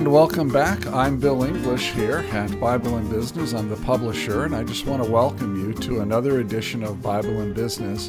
And welcome back. I'm Bill English here at Bible and Business. I'm the publisher, and I just want to welcome you to another edition of Bible and Business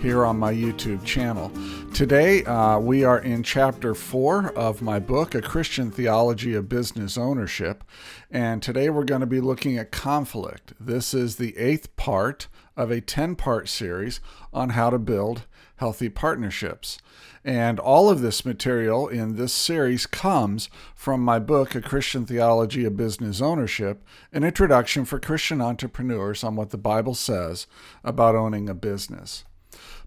here on my YouTube channel. Today, uh, we are in chapter four of my book, A Christian Theology of Business Ownership. And today we're going to be looking at conflict. This is the eighth part of a 10 part series on how to build healthy partnerships. And all of this material in this series comes from my book, A Christian Theology of Business Ownership An Introduction for Christian Entrepreneurs on What the Bible Says About Owning a Business.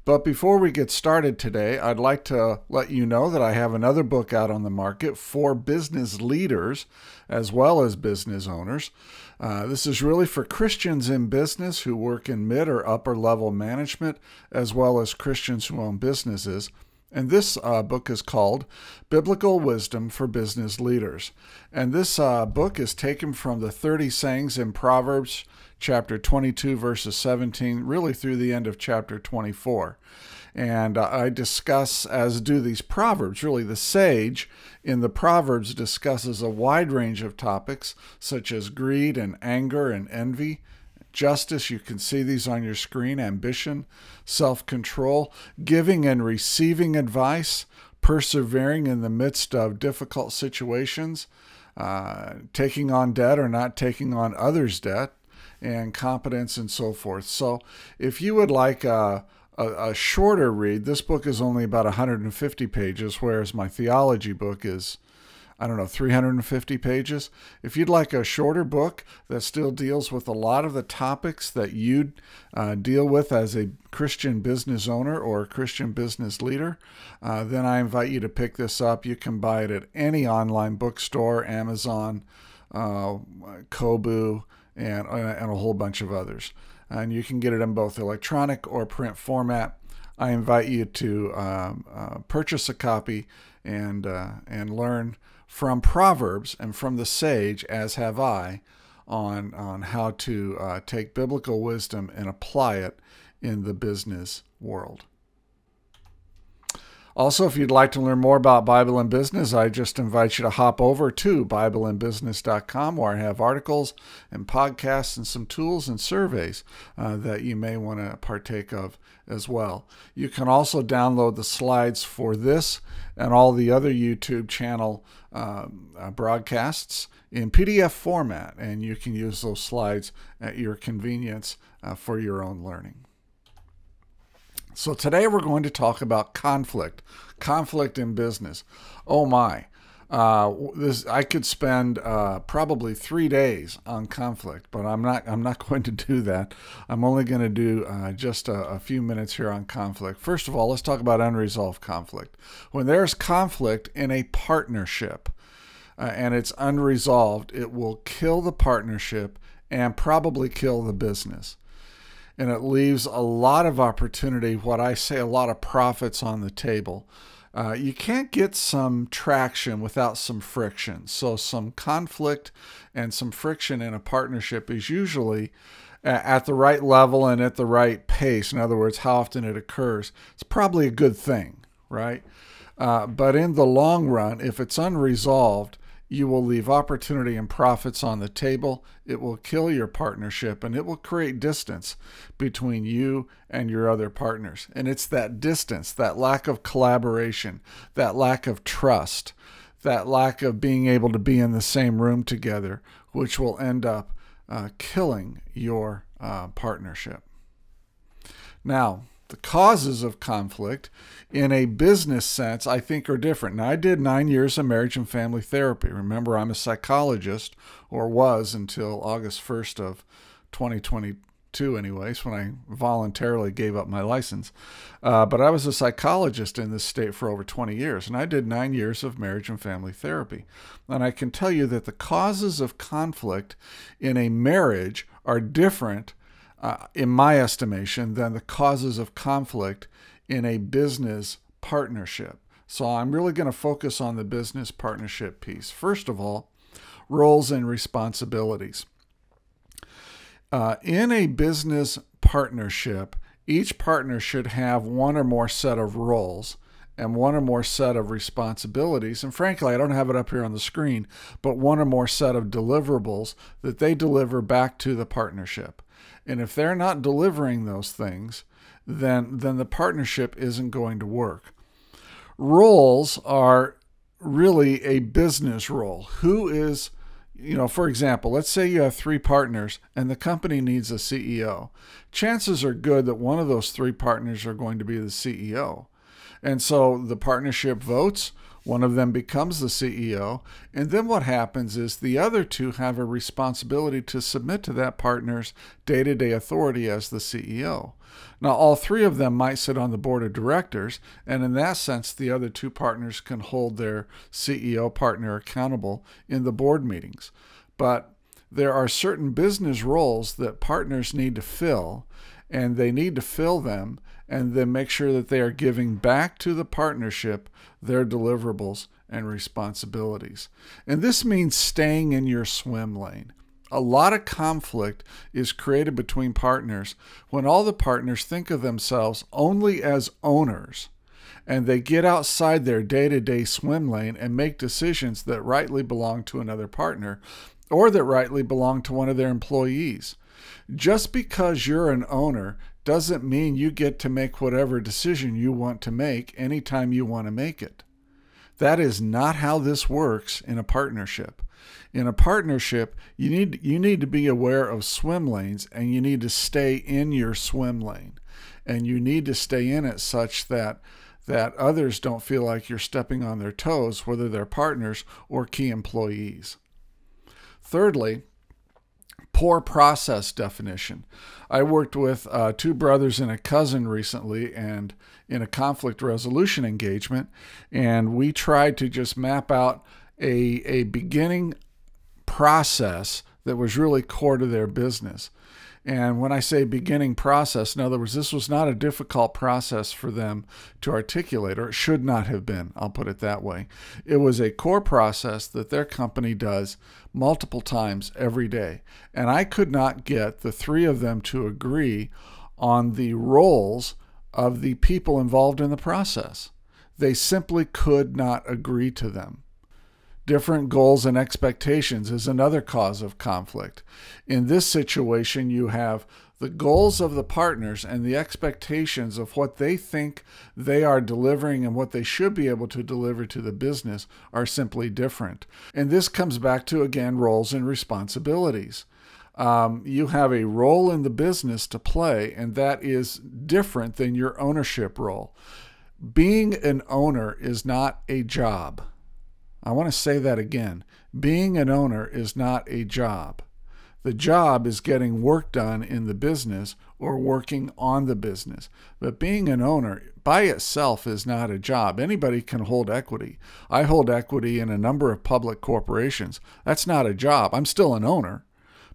But before we get started today, I'd like to let you know that I have another book out on the market for business leaders as well as business owners. Uh, this is really for Christians in business who work in mid or upper level management, as well as Christians who own businesses. And this uh, book is called Biblical Wisdom for Business Leaders. And this uh, book is taken from the 30 sayings in Proverbs chapter 22, verses 17, really through the end of chapter 24. And uh, I discuss, as do these Proverbs, really the sage in the Proverbs discusses a wide range of topics such as greed and anger and envy justice. You can see these on your screen ambition, self control, giving and receiving advice, persevering in the midst of difficult situations, uh, taking on debt or not taking on others' debt, and competence and so forth. So, if you would like a, a, a shorter read, this book is only about 150 pages, whereas my theology book is I don't know, 350 pages. If you'd like a shorter book that still deals with a lot of the topics that you uh, deal with as a Christian business owner or a Christian business leader, uh, then I invite you to pick this up. You can buy it at any online bookstore, Amazon, uh, Kobo, and, and a whole bunch of others. And you can get it in both electronic or print format. I invite you to um, uh, purchase a copy and uh, and learn from Proverbs and from the sage, as have I, on, on how to uh, take biblical wisdom and apply it in the business world. Also, if you'd like to learn more about Bible and business, I just invite you to hop over to BibleandBusiness.com where I have articles and podcasts and some tools and surveys uh, that you may want to partake of as well. You can also download the slides for this and all the other YouTube channel uh, uh, broadcasts in PDF format, and you can use those slides at your convenience uh, for your own learning. So today we're going to talk about conflict, conflict in business. Oh my. Uh, this I could spend uh, probably three days on conflict, but I'm not. I'm not going to do that. I'm only going to do uh, just a, a, few minutes here on conflict. First of all, let's talk about unresolved conflict. When there's conflict in a partnership uh, and it's unresolved, it will kill the partnership and probably kill the business and it leaves a lot of opportunity, what I say, a lot of profits on the table. Uh, you can't get some traction without some friction. So, some conflict and some friction in a partnership is usually at the right level and at the right pace. In other words, how often it occurs. It's probably a good thing, right? Uh, but in the long run, if it's unresolved, you will leave opportunity and profits on the table. It will kill your partnership and it will create distance between you and your other partners. And it's that distance, that lack of collaboration, that lack of trust, that lack of being able to be in the same room together, which will end up uh, killing your uh, partnership. Now, the causes of conflict in a business sense, I think, are different. Now, I did nine years of marriage and family therapy. Remember, I'm a psychologist, or was until August 1st of 2022, anyways, when I voluntarily gave up my license. Uh, but I was a psychologist in this state for over 20 years, and I did nine years of marriage and family therapy. And I can tell you that the causes of conflict in a marriage are different uh, in my estimation, than the causes of conflict in a business partnership. So I'm really going to focus on the business partnership piece. First of all, roles and responsibilities. Uh, in a business partnership, each partner should have one or more set of roles and one or more set of responsibilities. And frankly, I don't have it up here on the screen, but one or more set of deliverables that they deliver back to the partnership. And if they're not delivering those things, then then the partnership isn't going to work. Roles are really a business role. Who is you know, for example, let's say you have three partners and the company needs a CEO. Chances are good that one of those three partners are going to be the CEO. And so the partnership votes, one of them becomes the CEO, and then what happens is the other two have a responsibility to submit to that partner's day to day authority as the CEO. Now, all three of them might sit on the board of directors, and in that sense, the other two partners can hold their CEO partner accountable in the board meetings. But there are certain business roles that partners need to fill, and they need to fill them and then make sure that they are giving back to the partnership their deliverables and responsibilities. And this means staying in your swim lane. A lot of conflict is created between partners when all the partners think of themselves only as owners and they get outside their day to day swim lane and make decisions that rightly belong to another partner or that rightly belong to one of their employees. Just because you're an owner doesn't mean you get to make whatever decision you want to make anytime you want to make it. That is not how this works in a partnership. In a partnership, you need you need to be aware of swim lanes and you need to stay in your swim lane. And you need to stay in it such that that others don't feel like you're stepping on their toes, whether they're partners or key employees. Thirdly, poor process definition. I worked with uh, two brothers and a cousin recently, and in a conflict resolution engagement, and we tried to just map out a, a beginning process that was really core to their business. And when I say beginning process, in other words, this was not a difficult process for them to articulate, or it should not have been. I'll put it that way. It was a core process that their company does multiple times every day. And I could not get the three of them to agree on the roles of the people involved in the process. They simply could not agree to them. Different goals and expectations is another cause of conflict. In this situation, you have the goals of the partners and the expectations of what they think they are delivering and what they should be able to deliver to the business are simply different. And this comes back to, again, roles and responsibilities. Um, you have a role in the business to play, and that is different than your ownership role. Being an owner is not a job. I want to say that again. Being an owner is not a job. The job is getting work done in the business or working on the business. But being an owner by itself is not a job. Anybody can hold equity. I hold equity in a number of public corporations. That's not a job. I'm still an owner,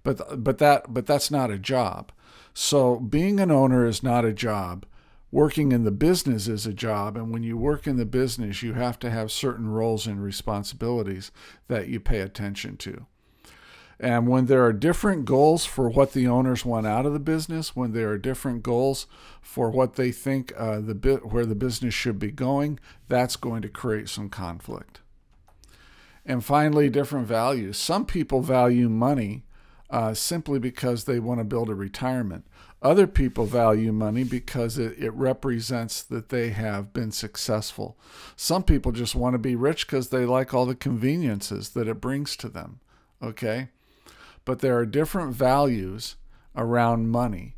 but but that but that's not a job. So being an owner is not a job working in the business is a job and when you work in the business you have to have certain roles and responsibilities that you pay attention to. And when there are different goals for what the owners want out of the business when there are different goals for what they think uh, the bit where the business should be going that's going to create some conflict. And finally different values. Some people value money uh, simply because they want to build a retirement. Other people value money because it, it represents that they have been successful. Some people just want to be rich because they like all the conveniences that it brings to them. Okay? But there are different values around money.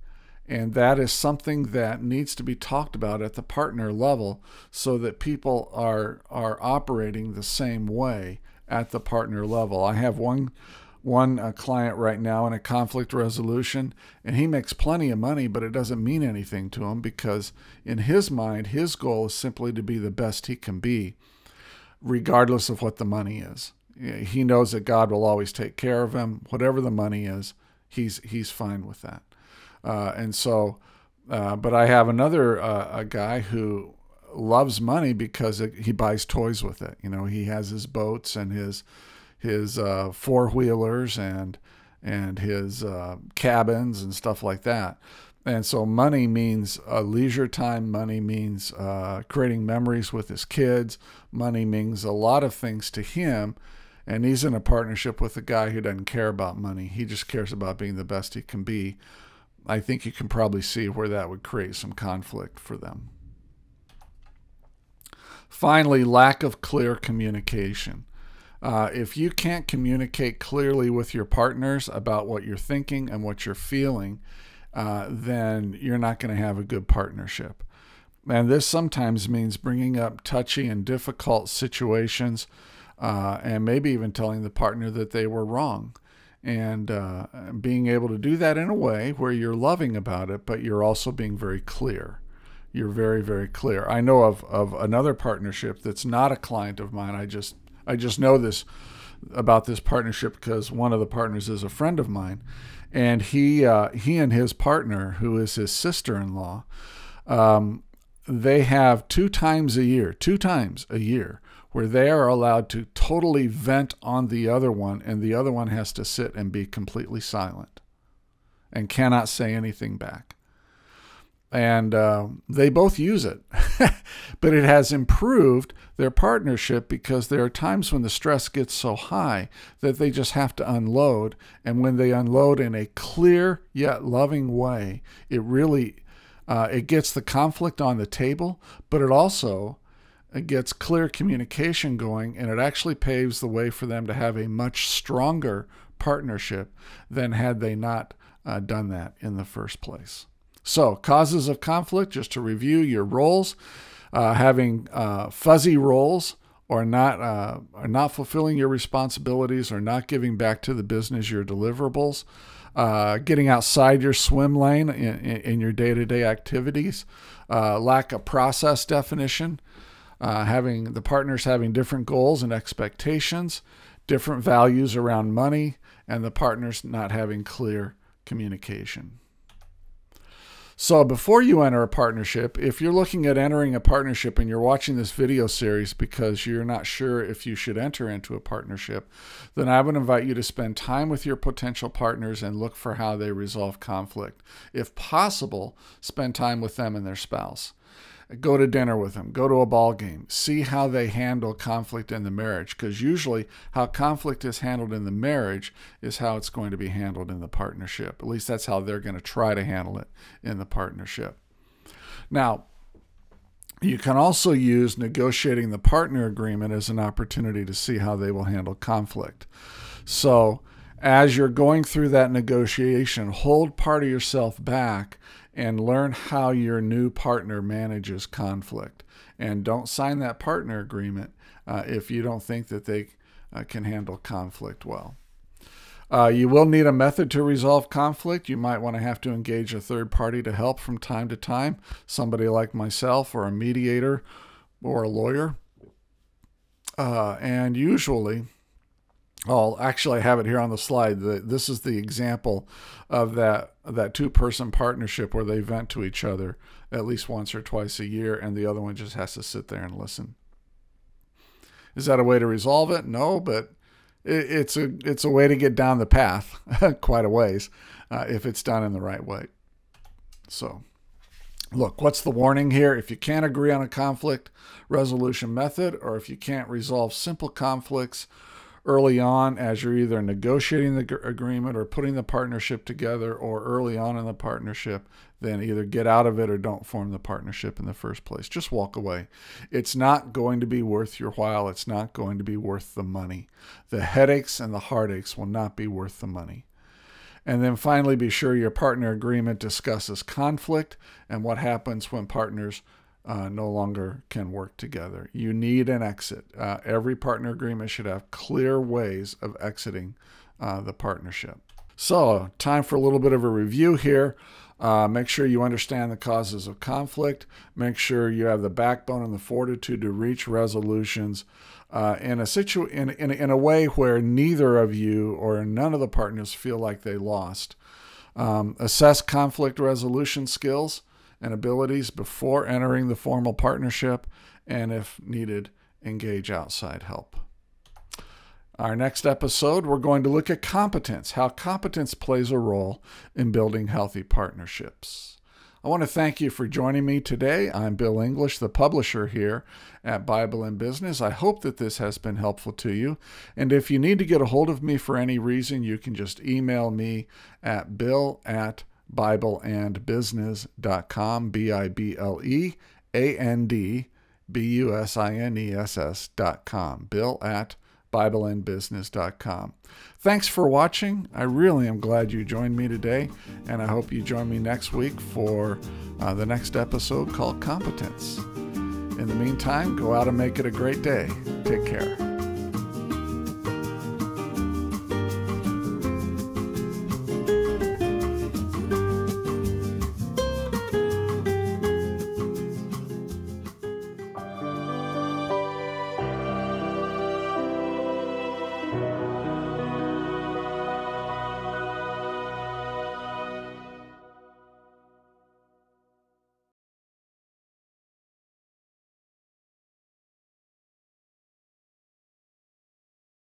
And that is something that needs to be talked about at the partner level so that people are, are operating the same way at the partner level. I have one one uh, client right now in a conflict resolution, and he makes plenty of money, but it doesn't mean anything to him because, in his mind, his goal is simply to be the best he can be, regardless of what the money is. He knows that God will always take care of him, whatever the money is. He's he's fine with that, uh, and so. Uh, but I have another uh, a guy who loves money because it, he buys toys with it. You know, he has his boats and his his uh, four wheelers and and his uh, cabins and stuff like that. And so money means uh, leisure time. Money means uh, creating memories with his kids. Money means a lot of things to him. And he's in a partnership with a guy who doesn't care about money. He just cares about being the best he can be. I think you can probably see where that would create some conflict for them. Finally, lack of clear communication. Uh, if you can't communicate clearly with your partners about what you're thinking and what you're feeling, uh, then you're not going to have a good partnership. And this sometimes means bringing up touchy and difficult situations uh, and maybe even telling the partner that they were wrong. And uh, being able to do that in a way where you're loving about it, but you're also being very clear. You're very, very clear. I know of, of another partnership that's not a client of mine. I just I just know this about this partnership because one of the partners is a friend of mine, and he uh, he and his partner, who is his sister-in-law, um, they have two times a year, two times a year, where they are allowed to totally vent on the other one, and the other one has to sit and be completely silent, and cannot say anything back and uh, they both use it. but it has improved their partnership because there are times when the stress gets so high that they just have to unload. And when they unload in a clear yet loving way, it really uh, it gets the conflict on the table, but it also it gets clear communication going, and it actually paves the way for them to have a much stronger partnership than had they not uh, done that in the first place. So, causes of conflict, just to review your roles, uh, having uh, fuzzy roles or not, uh, or not fulfilling your responsibilities or not giving back to the business your deliverables, uh, getting outside your swim lane in, in your day to day activities, uh, lack of process definition, uh, having the partners having different goals and expectations, different values around money, and the partners not having clear communication. So, before you enter a partnership, if you're looking at entering a partnership and you're watching this video series because you're not sure if you should enter into a partnership, then I would invite you to spend time with your potential partners and look for how they resolve conflict. If possible, spend time with them and their spouse go to dinner with them, go to a ball game, see how they handle conflict in the marriage. Because usually, how conflict is handled in the marriage is how it's going to be handled in the partnership. At least that's how they're going to try to handle it in the partnership. Now, you can also use negotiating the partner agreement as an opportunity to see how they will handle conflict. So, as you're going through that negotiation, hold part of yourself back and learn how your new partner manages conflict. And don't sign that partner agreement uh, if you don't think that they uh, can handle conflict well. Uh, you will need a method to resolve conflict. You might want to have to engage a third party to help from time to time, somebody like myself, or a mediator, or a lawyer. Uh, and usually, I'll I have it here on the slide. This is the example of that that two person partnership where they vent to each other at least once or twice a year, and the other one just has to sit there and listen. Is that a way to resolve it? No, but it's a it's a way to get down the path quite a ways uh, if it's done in the right way. So, look, what's the warning here? If you can't agree on a conflict resolution method, or if you can't resolve simple conflicts early on as you're either negotiating the agreement or putting the partnership together or early on in the partnership, then either get out of it or don't form the partnership in the first place. Just walk away. It's not going to be worth your while. It's not going to be worth the money. The headaches and the heartaches will not be worth the money. And then finally, be sure your partner agreement discusses conflict and what happens when partners uh, no longer can work together. You need an exit. Uh, every partner agreement should have clear ways of exiting uh, the partnership. So, time for a little bit of a review here. Uh, make sure you understand the causes of conflict. Make sure you have the backbone and the fortitude to reach resolutions uh, in a situ- in, in, in a way where neither of you or none of the partners feel like they lost. Um, assess conflict resolution skills and abilities before entering the formal partnership, and if needed, engage outside help. Our next episode, we're going to look at competence, how competence plays a role in building healthy partnerships. I want to thank you for joining me today. I'm Bill English, the publisher here at Bible and Business. I hope that this has been helpful to you. And if you need to get a hold of me for any reason, you can just email me at bill at bibleandbusiness.com, B I B L E A N D B U S I N E S S.com, bill at bibleandbusiness.com. Thanks for watching. I really am glad you joined me today, and I hope you join me next week for uh, the next episode called Competence. In the meantime, go out and make it a great day. Take care.